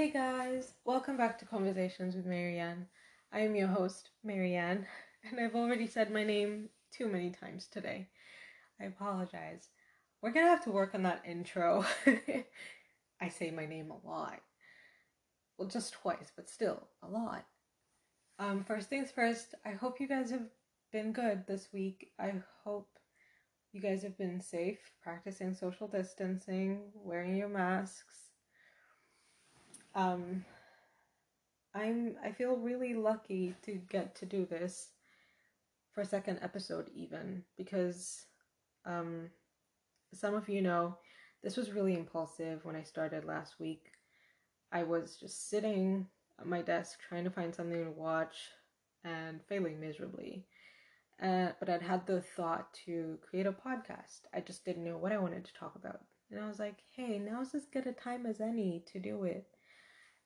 Hey guys, welcome back to Conversations with Marianne. I am your host, Marianne, and I've already said my name too many times today. I apologize. We're gonna have to work on that intro. I say my name a lot. Well, just twice, but still a lot. Um, first things first, I hope you guys have been good this week. I hope you guys have been safe, practicing social distancing, wearing your masks. Um, I'm I feel really lucky to get to do this for a second episode even because um some of you know this was really impulsive when I started last week. I was just sitting at my desk trying to find something to watch and failing miserably. Uh, but I'd had the thought to create a podcast. I just didn't know what I wanted to talk about. And I was like, hey, now's as good a time as any to do it.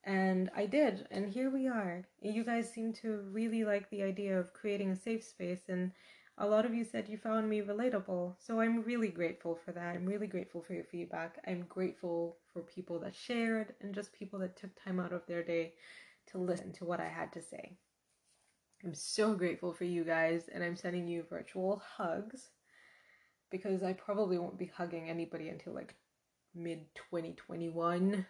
And I did, and here we are. You guys seem to really like the idea of creating a safe space, and a lot of you said you found me relatable. So I'm really grateful for that. I'm really grateful for your feedback. I'm grateful for people that shared and just people that took time out of their day to listen to what I had to say. I'm so grateful for you guys, and I'm sending you virtual hugs because I probably won't be hugging anybody until like mid 2021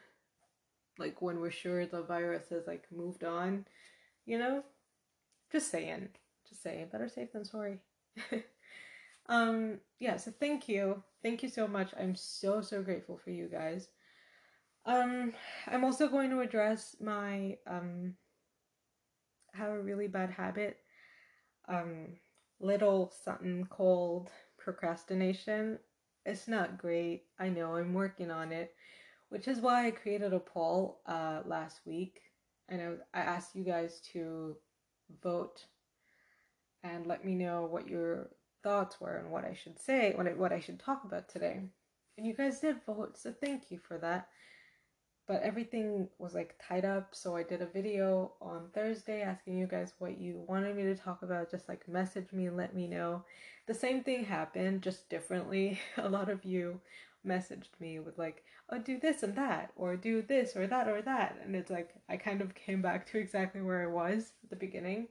like when we're sure the virus has like moved on, you know? Just saying. Just saying. Better safe than sorry. um yeah, so thank you. Thank you so much. I'm so so grateful for you guys. Um I'm also going to address my um have a really bad habit. Um little something called procrastination. It's not great. I know I'm working on it which is why I created a poll uh, last week, and I, I asked you guys to vote and let me know what your thoughts were and what I should say, what I, what I should talk about today. And you guys did vote, so thank you for that. But everything was like tied up, so I did a video on Thursday asking you guys what you wanted me to talk about. Just like message me and let me know. The same thing happened, just differently. A lot of you messaged me with like, oh, do this and that, or do this or that or that. And it's like, I kind of came back to exactly where I was at the beginning.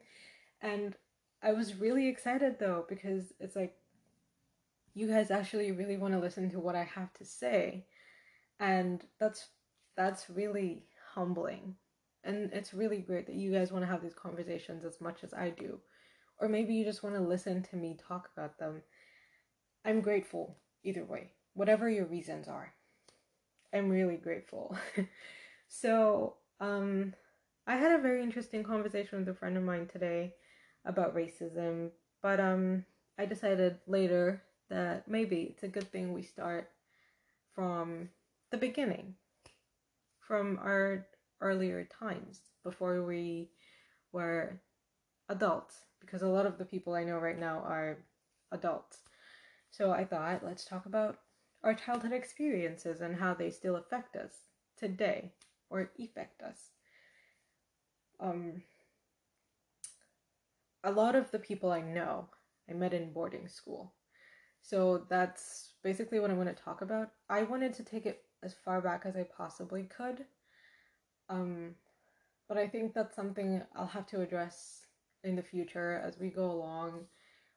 And I was really excited though, because it's like, you guys actually really want to listen to what I have to say. And that's, that's really humbling. And it's really great that you guys want to have these conversations as much as I do. Or maybe you just want to listen to me talk about them. I'm grateful either way whatever your reasons are. I'm really grateful. so, um, I had a very interesting conversation with a friend of mine today about racism, but um, I decided later that maybe it's a good thing we start from the beginning, from our earlier times before we were adults, because a lot of the people I know right now are adults. So I thought, let's talk about our childhood experiences and how they still affect us today or affect us. Um, a lot of the people I know I met in boarding school. So that's basically what I'm going to talk about. I wanted to take it as far back as I possibly could. Um, but I think that's something I'll have to address in the future as we go along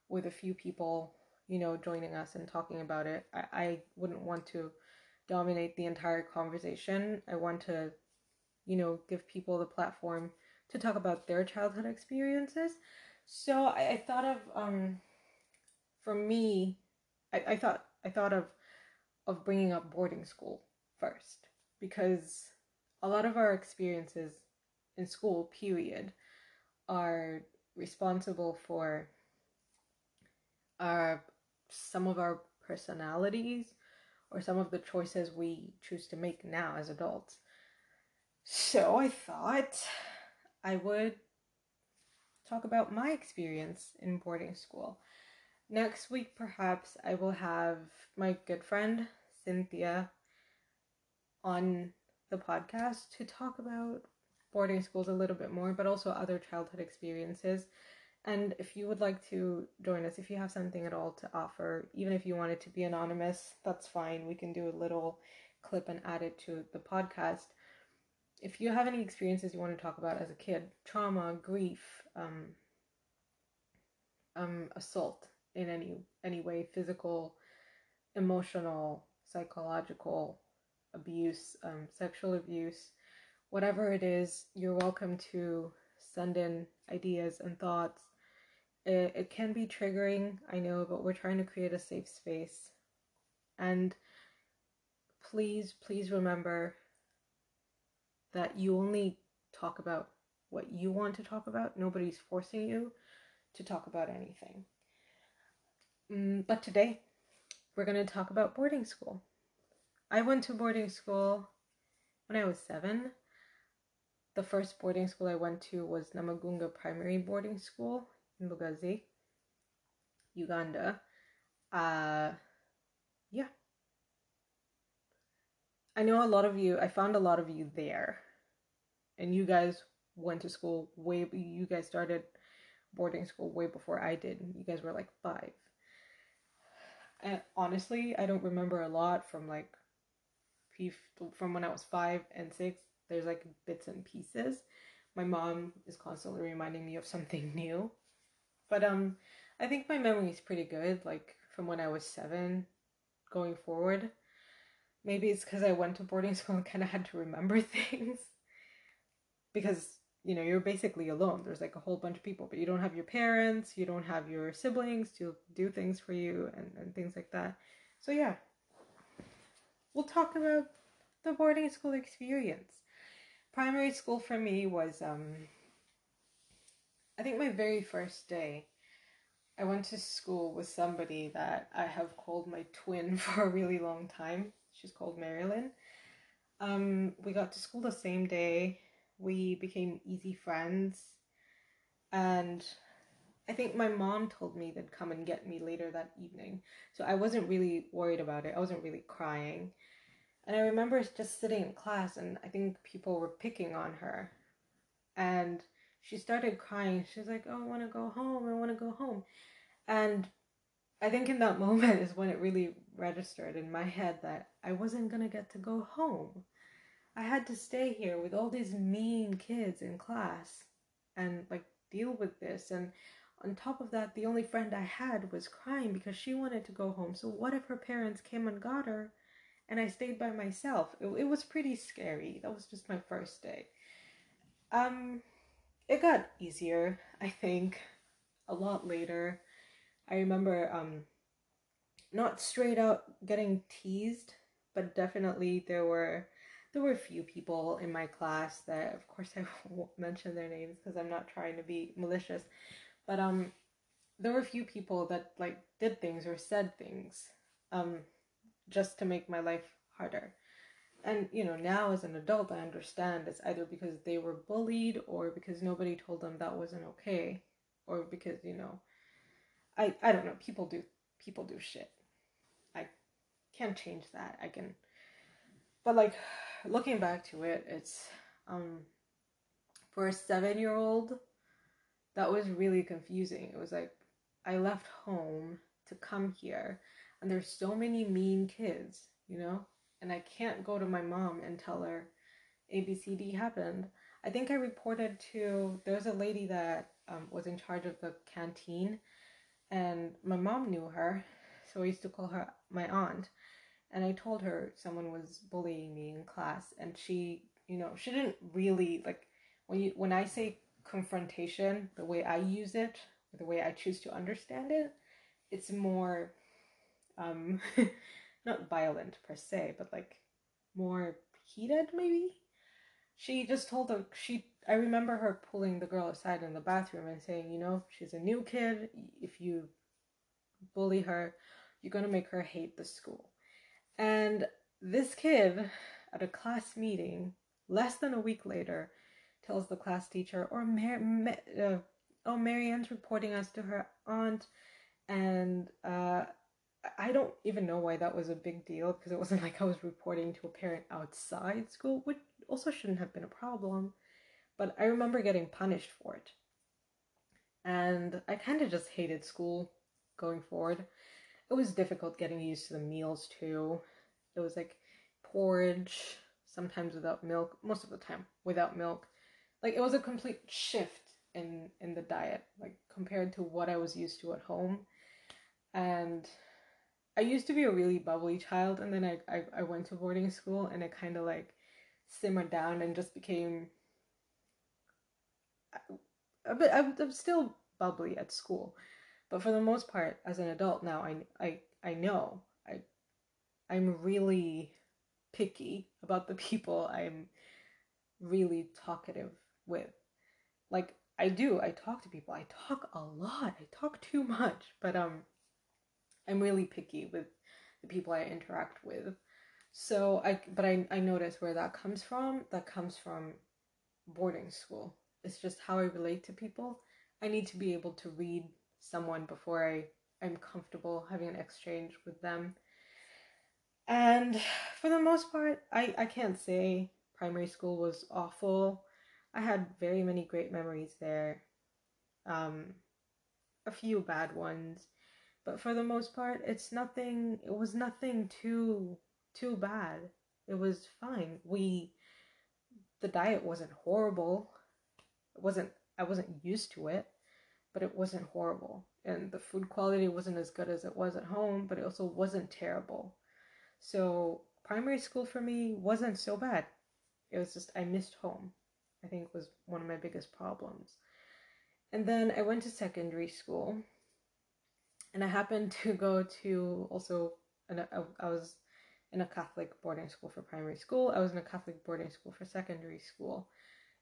with a few people you know, joining us and talking about it. I, I wouldn't want to dominate the entire conversation. I want to, you know, give people the platform to talk about their childhood experiences. So I, I thought of um for me, I, I thought I thought of of bringing up boarding school first because a lot of our experiences in school period are responsible for our some of our personalities or some of the choices we choose to make now as adults. So I thought I would talk about my experience in boarding school. Next week, perhaps, I will have my good friend Cynthia on the podcast to talk about boarding schools a little bit more, but also other childhood experiences and if you would like to join us, if you have something at all to offer, even if you want it to be anonymous, that's fine. We can do a little clip and add it to the podcast. if you have any experiences you want to talk about as a kid, trauma, grief, um, um, assault in any any way, physical, emotional, psychological abuse, um, sexual abuse, whatever it is, you're welcome to send in ideas and thoughts. It, it can be triggering, I know, but we're trying to create a safe space. And please, please remember that you only talk about what you want to talk about. Nobody's forcing you to talk about anything. Mm, but today, we're going to talk about boarding school. I went to boarding school when I was seven. The first boarding school I went to was Namagunga Primary Boarding School in Lugazi, Uganda. Uh, yeah. I know a lot of you, I found a lot of you there. And you guys went to school way, you guys started boarding school way before I did. You guys were like five. And honestly, I don't remember a lot from like from when I was five and six. There's like bits and pieces. My mom is constantly reminding me of something new. But um I think my memory is pretty good, like from when I was seven going forward. Maybe it's because I went to boarding school and kind of had to remember things. because, you know, you're basically alone. There's like a whole bunch of people, but you don't have your parents, you don't have your siblings to do things for you and, and things like that. So, yeah, we'll talk about the boarding school experience. Primary school for me was, um, I think my very first day, I went to school with somebody that I have called my twin for a really long time. She's called Marilyn. Um, we got to school the same day. We became easy friends. And I think my mom told me they'd come and get me later that evening. So I wasn't really worried about it. I wasn't really crying. And I remember just sitting in class and I think people were picking on her. And she started crying. She's like, Oh, I want to go home. I want to go home. And I think in that moment is when it really registered in my head that I wasn't going to get to go home. I had to stay here with all these mean kids in class and like deal with this. And on top of that, the only friend I had was crying because she wanted to go home. So, what if her parents came and got her and I stayed by myself? It, it was pretty scary. That was just my first day. Um, it got easier, I think, a lot later. I remember um, not straight out getting teased, but definitely there were there were a few people in my class that, of course, I won't mention their names because I'm not trying to be malicious, but um there were a few people that like did things or said things um just to make my life harder and you know now as an adult i understand it's either because they were bullied or because nobody told them that wasn't okay or because you know i i don't know people do people do shit i can't change that i can but like looking back to it it's um for a seven year old that was really confusing. It was like I left home to come here and there's so many mean kids, you know? And I can't go to my mom and tell her ABCD happened. I think I reported to there's a lady that um, was in charge of the canteen and my mom knew her, so I used to call her my aunt. And I told her someone was bullying me in class and she, you know, she didn't really like when you when I say confrontation, the way I use it, the way I choose to understand it, it's more um not violent per se, but like more heated maybe. She just told her she I remember her pulling the girl aside in the bathroom and saying, you know, she's a new kid. If you bully her, you're gonna make her hate the school. And this kid at a class meeting, less than a week later, tells the class teacher, or Mar- Ma- uh, oh, Marianne's reporting us to her aunt, and uh, I don't even know why that was a big deal because it wasn't like I was reporting to a parent outside school, which also shouldn't have been a problem. But I remember getting punished for it. And I kind of just hated school going forward. It was difficult getting used to the meals too. It was like porridge, sometimes without milk, most of the time without milk. Like it was a complete shift in in the diet, like compared to what I was used to at home. And I used to be a really bubbly child, and then I I, I went to boarding school, and it kind of like simmered down and just became. But I'm still bubbly at school, but for the most part, as an adult now, I I I know I I'm really picky about the people I'm really talkative with. Like I do, I talk to people. I talk a lot. I talk too much, but um I'm really picky with the people I interact with. So I but I I notice where that comes from. That comes from boarding school. It's just how I relate to people. I need to be able to read someone before I I'm comfortable having an exchange with them. And for the most part, I, I can't say primary school was awful. I had very many great memories there. Um, a few bad ones. But for the most part, it's nothing it was nothing too too bad. It was fine. We the diet wasn't horrible. It wasn't I wasn't used to it, but it wasn't horrible. And the food quality wasn't as good as it was at home, but it also wasn't terrible. So primary school for me wasn't so bad. It was just I missed home. I think was one of my biggest problems. And then I went to secondary school, and I happened to go to also. An, I, I was in a Catholic boarding school for primary school. I was in a Catholic boarding school for secondary school.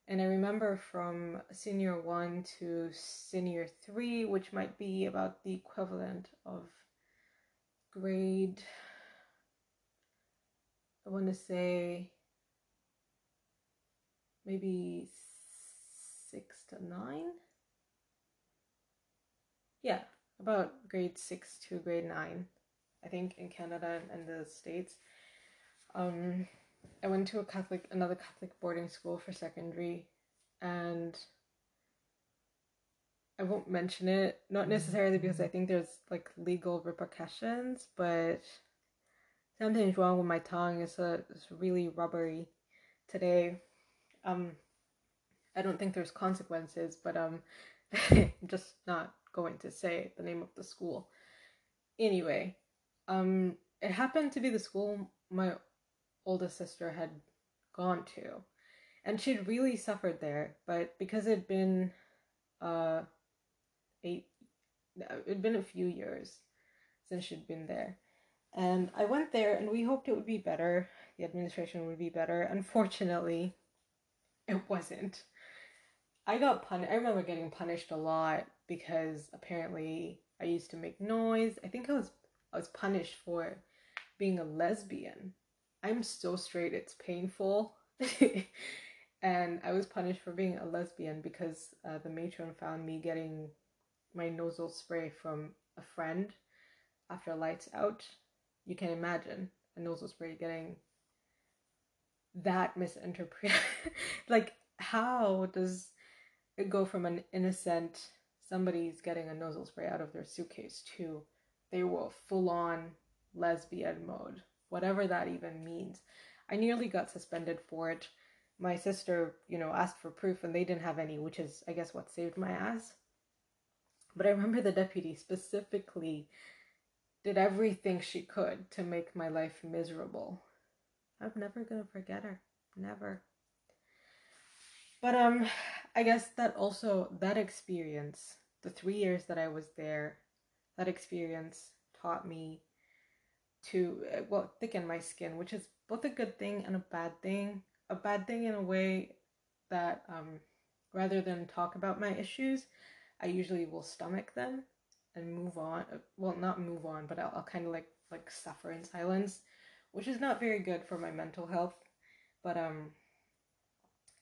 And I remember from senior one to senior three, which might be about the equivalent of grade I want to say maybe six to nine. Yeah, about grade six to grade nine, I think, in Canada and the States. Um, I went to a Catholic, another Catholic boarding school for secondary, and I won't mention it, not necessarily because I think there's like legal repercussions, but something's wrong with my tongue. It's a it's really rubbery today. Um, I don't think there's consequences, but um, I'm just not going to say the name of the school. Anyway, um, it happened to be the school my oldest sister had gone to, and she'd really suffered there. But because it'd been, uh, eight, it'd been a few years since she'd been there and I went there and we hoped it would be better. The administration would be better. Unfortunately, it wasn't. I got punished. I remember getting punished a lot because apparently I used to make noise. I think I was I was punished for being a lesbian. I'm so straight, it's painful. and I was punished for being a lesbian because uh, the matron found me getting my nasal spray from a friend after lights out you can imagine a nasal spray getting that misinterpreted. like, how does it go from an innocent somebody's getting a nozzle spray out of their suitcase to they were full on lesbian mode, whatever that even means. I nearly got suspended for it. My sister, you know, asked for proof and they didn't have any, which is, I guess, what saved my ass. But I remember the deputy specifically did everything she could to make my life miserable. I'm never gonna forget her. Never. But um I guess that also that experience, the 3 years that I was there, that experience taught me to uh, well thicken my skin, which is both a good thing and a bad thing. A bad thing in a way that um rather than talk about my issues, I usually will stomach them and move on. Well, not move on, but I'll, I'll kind of like like suffer in silence, which is not very good for my mental health. But um,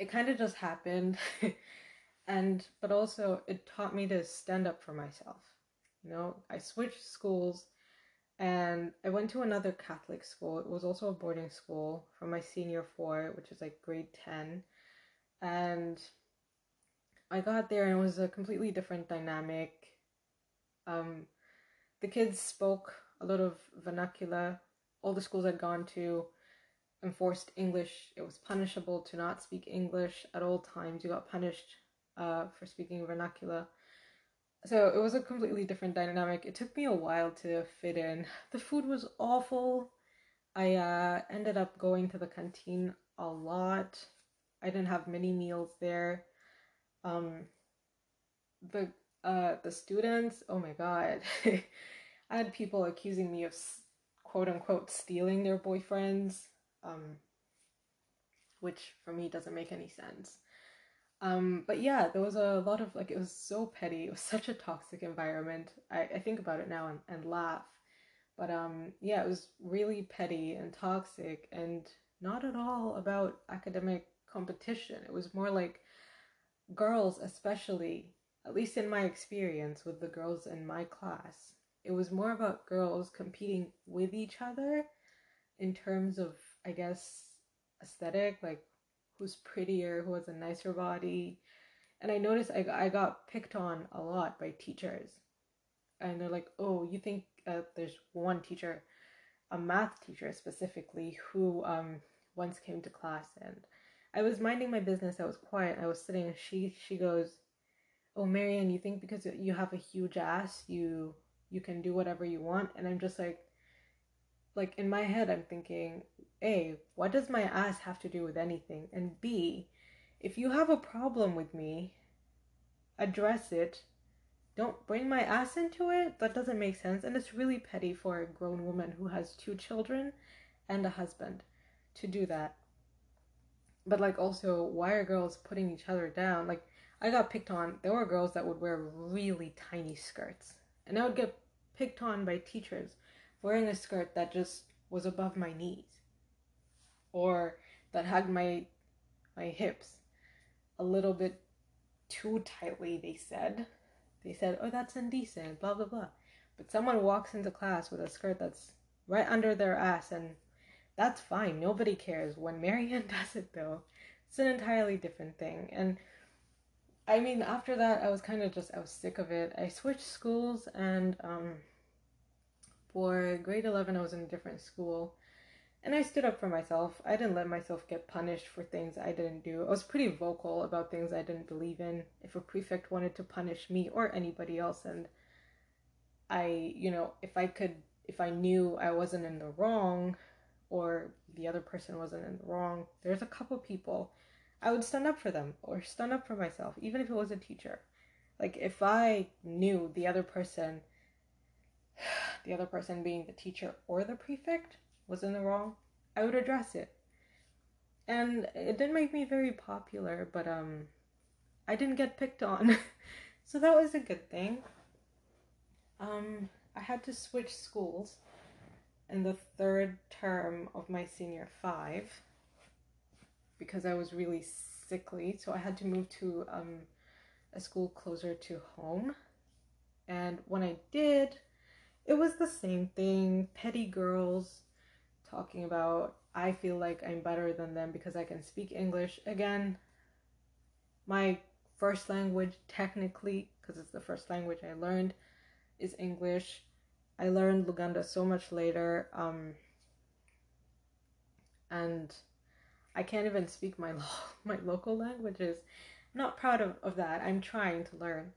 it kind of just happened, and but also it taught me to stand up for myself. You know, I switched schools, and I went to another Catholic school. It was also a boarding school from my senior four, which is like grade ten, and I got there and it was a completely different dynamic um, the kids spoke a lot of vernacular. All the schools I'd gone to, enforced English. It was punishable to not speak English at all times. You got punished uh, for speaking vernacular. So it was a completely different dynamic. It took me a while to fit in. The food was awful. I uh, ended up going to the canteen a lot. I didn't have many meals there. Um, the uh, the students, oh my god, I had people accusing me of quote unquote stealing their boyfriends, um, which for me doesn't make any sense. Um, but yeah, there was a lot of like it was so petty. It was such a toxic environment. I, I think about it now and, and laugh. But um yeah, it was really petty and toxic and not at all about academic competition. It was more like girls especially, at least in my experience with the girls in my class, it was more about girls competing with each other in terms of I guess aesthetic, like who's prettier, who has a nicer body. And I noticed I, I got picked on a lot by teachers. And they're like, oh, you think uh, there's one teacher, a math teacher specifically, who um, once came to class and I was minding my business. I was quiet. I was sitting she, she goes, oh, Marianne, you think because you have a huge ass, you, you can do whatever you want? And I'm just like, like in my head, I'm thinking, A, what does my ass have to do with anything? And B, if you have a problem with me, address it. Don't bring my ass into it. That doesn't make sense. And it's really petty for a grown woman who has two children and a husband to do that. But like also, why are girls putting each other down? Like I got picked on. There were girls that would wear really tiny skirts. And I would get picked on by teachers wearing a skirt that just was above my knees or that hugged my my hips a little bit too tightly they said. They said oh that's indecent blah blah blah. But someone walks into class with a skirt that's right under their ass and that's fine. Nobody cares. When marianne does it though it's an entirely different thing. And i mean after that i was kind of just i was sick of it. I switched schools and um for grade 11, I was in a different school. And I stood up for myself. I didn't let myself get punished for things I didn't do. I was pretty vocal about things I didn't believe in. If a prefect wanted to punish me or anybody else, and I, you know, if I could, if I knew I wasn't in the wrong or the other person wasn't in the wrong, there's a couple people, I would stand up for them or stand up for myself, even if it was a teacher. Like if I knew the other person the other person being the teacher or the prefect was in the wrong, I would address it. And it didn't make me very popular, but um I didn't get picked on. so that was a good thing. Um I had to switch schools in the third term of my senior 5 because I was really sickly, so I had to move to um a school closer to home. And when I did, it was the same thing. Petty girls talking about, I feel like I'm better than them because I can speak English. Again, my first language, technically, because it's the first language I learned, is English. I learned Luganda so much later. Um, and I can't even speak my lo- my local languages. I'm not proud of, of that. I'm trying to learn.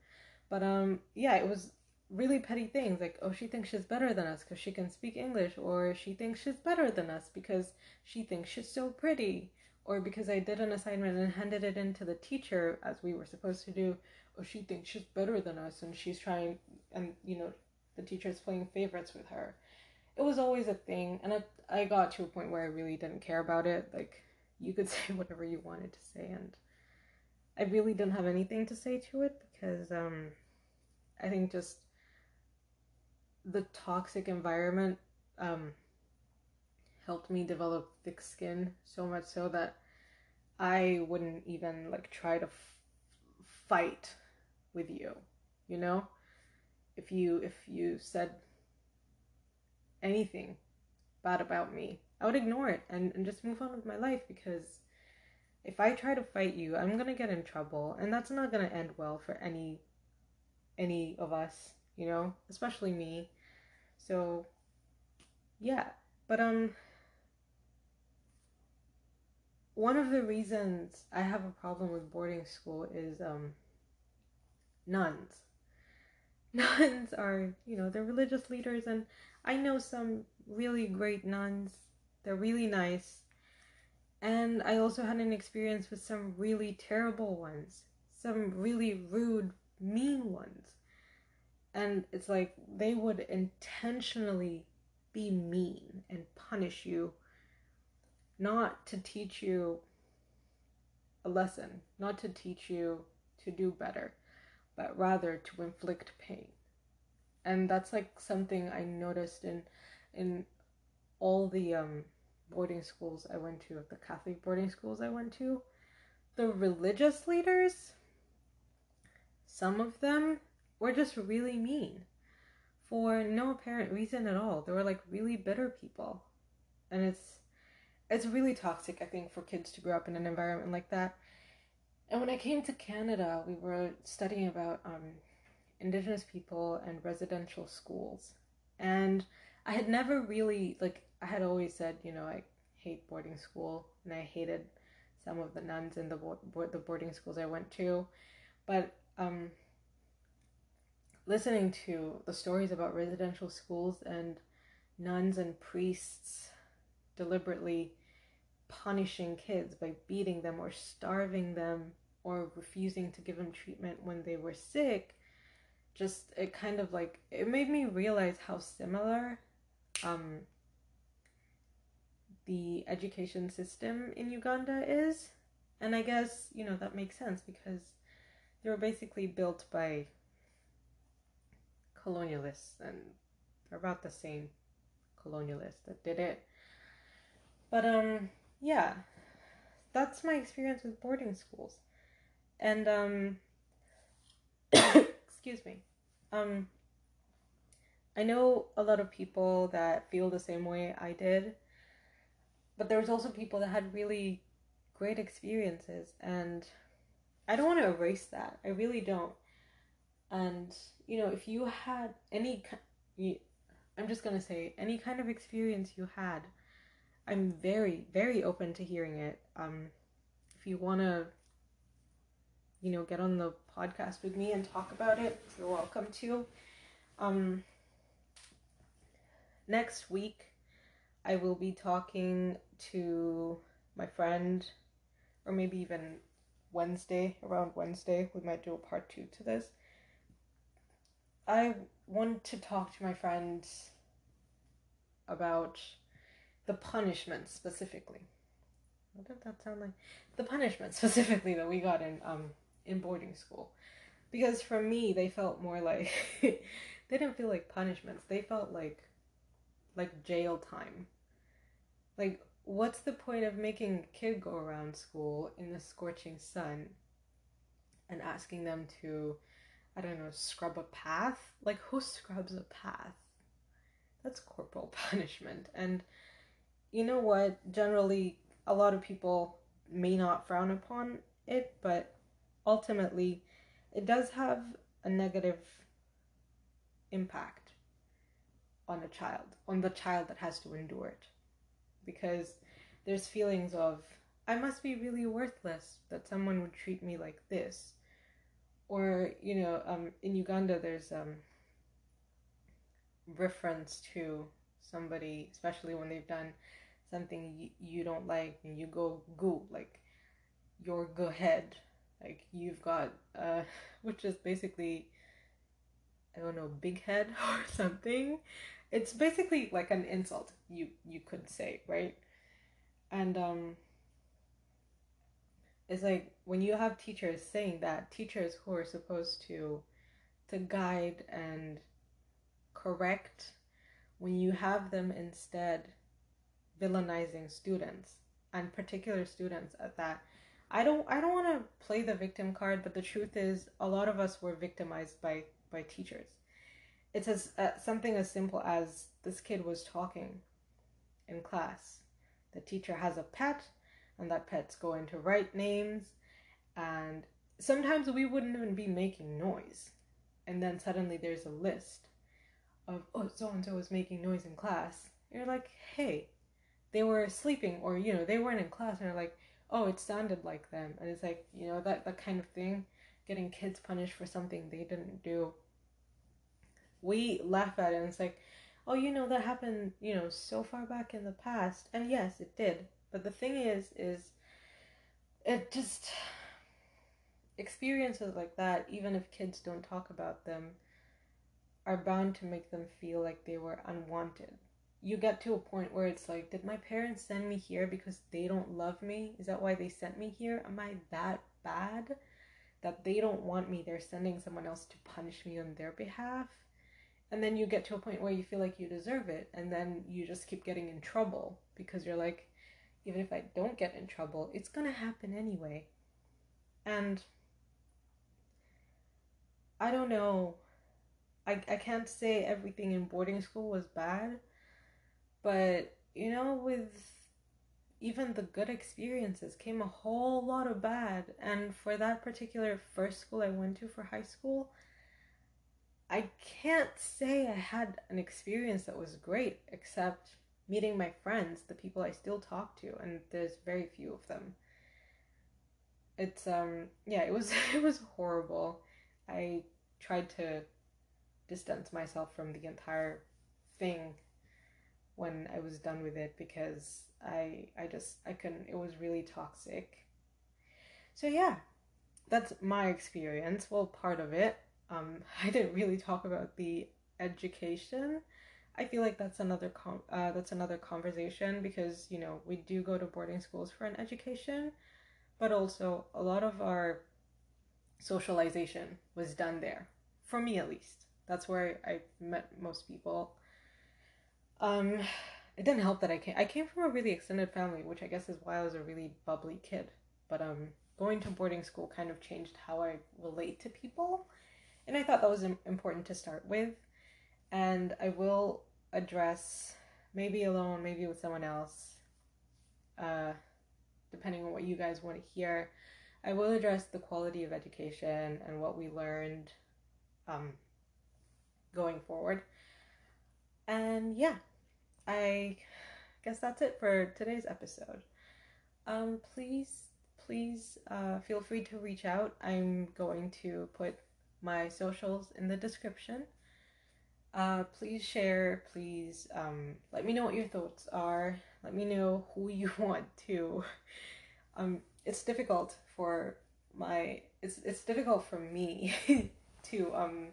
But um yeah, it was really petty things like oh she thinks she's better than us because she can speak english or she thinks she's better than us because she thinks she's so pretty or because i did an assignment and handed it in to the teacher as we were supposed to do oh she thinks she's better than us and she's trying and you know the teacher's playing favorites with her. It was always a thing and I, I got to a point where i really didn't care about it. Like you could say whatever you wanted to say and i really didn't have anything to say to it because um i think just the toxic environment um, helped me develop thick skin so much so that I wouldn't even like try to f- fight with you, you know? If you if you said anything bad about me, I would ignore it and, and just move on with my life because if I try to fight you, I'm gonna get in trouble and that's not gonna end well for any any of us, you know, especially me. So, yeah. But, um, one of the reasons I have a problem with boarding school is um, nuns. Nuns are, you know, they're religious leaders, and I know some really great nuns. They're really nice. And I also had an experience with some really terrible ones, some really rude, mean ones. And it's like they would intentionally be mean and punish you not to teach you a lesson, not to teach you to do better, but rather to inflict pain. And that's like something I noticed in in all the um, boarding schools I went to, the Catholic boarding schools I went to. The religious leaders, some of them were just really mean for no apparent reason at all. They were like really bitter people. And it's it's really toxic, I think, for kids to grow up in an environment like that. And when I came to Canada, we were studying about um, Indigenous people and residential schools. And I had never really, like, I had always said, you know, I hate boarding school and I hated some of the nuns in the, bo- the boarding schools I went to. But um, listening to the stories about residential schools and nuns and priests deliberately punishing kids by beating them or starving them or refusing to give them treatment when they were sick just it kind of like it made me realize how similar um the education system in Uganda is. And I guess you know that makes sense because they were basically built by colonialists and about the same colonialists that did it. But um yeah that's my experience with boarding schools. And um excuse me. Um i know a lot of people that feel the same way i did but there was also people that had really great experiences and i don't want to erase that. I really don't and you know if you had any i'm just going to say any kind of experience you had I'm very, very open to hearing it. Um, if you want to, you know, get on the podcast with me and talk about it, you're welcome to. Um, next week, I will be talking to my friend, or maybe even Wednesday, around Wednesday, we might do a part two to this. I want to talk to my friends about the punishment specifically. What did that sound like? The punishment specifically that we got in um in boarding school. Because for me they felt more like they didn't feel like punishments. They felt like like jail time. Like what's the point of making a kid go around school in the scorching sun and asking them to I don't know, scrub a path? Like who scrubs a path? That's corporal punishment. And you know what? Generally, a lot of people may not frown upon it, but ultimately, it does have a negative impact on a child, on the child that has to endure it. Because there's feelings of, I must be really worthless that someone would treat me like this. Or, you know, um, in Uganda, there's um, reference to somebody, especially when they've done something you, you don't like and you go goo like your go head like you've got uh which is basically i don't know big head or something. It's basically like an insult you you could say right? And um it's like when you have teachers saying that teachers who are supposed to to guide and correct when you have them instead villainizing students and particular students at that. I don't I don't want to play the victim card, but the truth is a lot of us were victimized by by teachers. It's as uh, something as simple as this kid was talking in class. The teacher has a pet and that pet's going to write names and sometimes we wouldn't even be making noise. And then suddenly there's a list of oh so and so is making noise in class. you're like, "Hey, they were sleeping or you know they weren't in class and they're like oh, it sounded like them. And it's like, you know, that, that kind of thing, getting kids punished for something they didn't do. We laugh at it and it's like, oh, you know, that happened, you know, so far back in the past. And yes, it did. But the thing is, is it just experiences like that, even if kids don't talk about them, are bound to make them feel like they were unwanted. You get to a point where it's like, did my parents send me here because they don't love me? Is that why they sent me here? Am I that bad that they don't want me? They're sending someone else to punish me on their behalf. And then you get to a point where you feel like you deserve it, and then you just keep getting in trouble because you're like, even if I don't get in trouble, it's gonna happen anyway. And I don't know. I, I can't say everything in boarding school was bad, but you know, with even the good experiences came a whole lot of bad. And for that particular first school I went to for high school, I can't say I had an experience that was great, except meeting my friends, the people I still talk to, and there's very few of them. It's um yeah, it was it was horrible. I tried to distance myself from the entire thing when I was done with it because I I just I couldn't it was really toxic. So yeah, that's my experience. Well, part of it. Um, I didn't really talk about the education. I feel like that's another com- uh, that's another conversation because you know we do go to boarding schools for an education, but also a lot of our socialization was done there. For me, at least, that's where I, met most people. Um, it didn't help that I came. I came from a really extended family, which I guess is why I was a really bubbly kid. But um, going to boarding school kind of changed how I relate to people, and I thought that was important to start with. And I will address, maybe alone, maybe with someone else, uh, depending on what you guys want to hear. I will address the quality of education and what we learned um, going forward. And yeah, I guess that's it for today's episode. Um, please, please uh, feel free to reach out. I'm going to put my socials in the description. Uh, please share. Please um, let me know what your thoughts are. Let me know who you want to. Um, it's difficult for my. It's it's difficult for me to um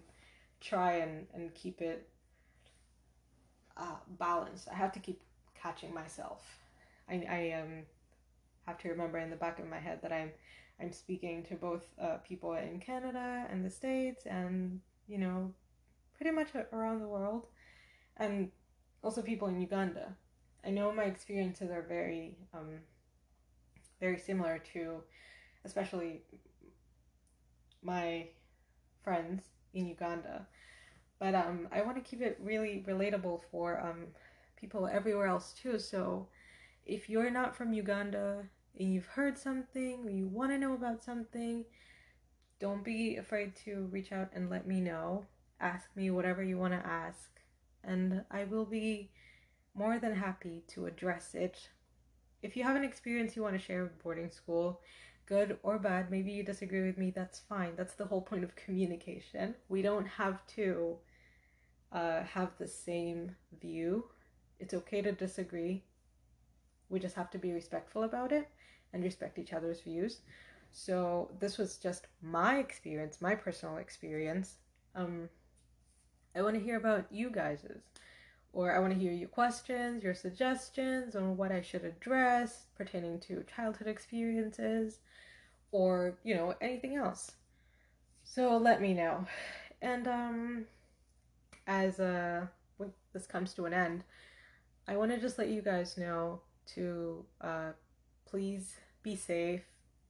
try and and keep it uh, balanced. I have to keep catching myself. I I um have to remember in the back of my head that I'm I'm speaking to both uh, people in Canada and the States and you know pretty much around the world and also people in Uganda. I know my experiences are very um very similar to especially my friends in Uganda. But um, I want to keep it really relatable for um, people everywhere else too. So if you're not from Uganda and you've heard something you want to know about something, don't be afraid to reach out and let me know. Ask me whatever you want to ask, and I will be more than happy to address it. If you have an experience you want to share with boarding school, good or bad, maybe you disagree with me, that's fine. That's the whole point of communication. We don't have to uh, have the same view. It's okay to disagree. We just have to be respectful about it and respect each other's views. So this was just my experience, my personal experience. Um, I want to hear about you guys's, or I want to hear your questions, your suggestions on what I should address pertaining to childhood experiences or, you know, anything else. So let me know. And um as uh when this comes to an end, I want to just let you guys know to uh please be safe,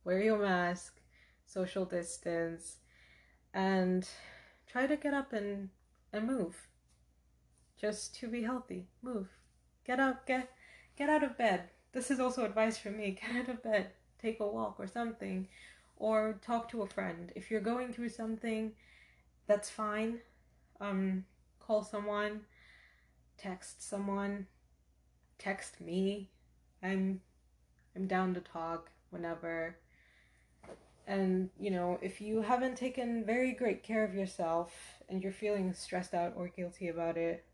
wear your mask, social distance, and try to get up and and move. Just to be healthy, move. Get up, get get out of bed. This is also advice from me. Get out of bed take a walk or something, or talk to a friend. If you're going through something, that's fine. Um, call someone, text someone, text me. I'm I'm down to talk. whenever. And, you know, if you haven't taken very great care of yourself and you're feeling stressed out or guilty about it,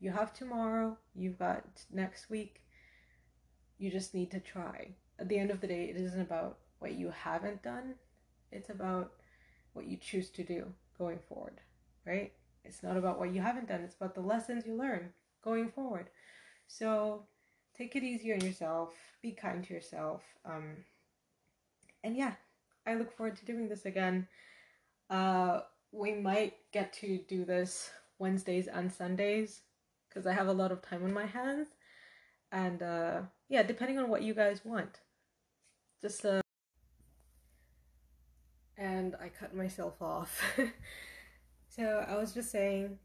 you have tomorrow, you've got next week. You just need to try. At the end of the day, it isn't about what you haven't done, it's about what you choose to do going forward, right? It's not about what you haven't done, it's about the lessons you learn going forward. So take it easy on yourself, be kind to yourself. Um, and yeah, I look forward to doing this again. Uh, we might get to do this Wednesdays and Sundays because I have a lot of time on my hands. And uh, yeah, depending on what you guys want. Just uh, and I cut myself off. so I was just saying,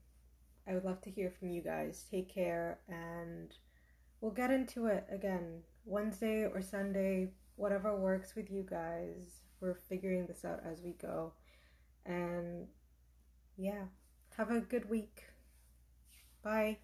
I would love to hear from you guys. Take care, and we'll get into it again Wednesday or Sunday, whatever works with you guys. We're figuring this out as we go. And yeah, have a good week. Bye.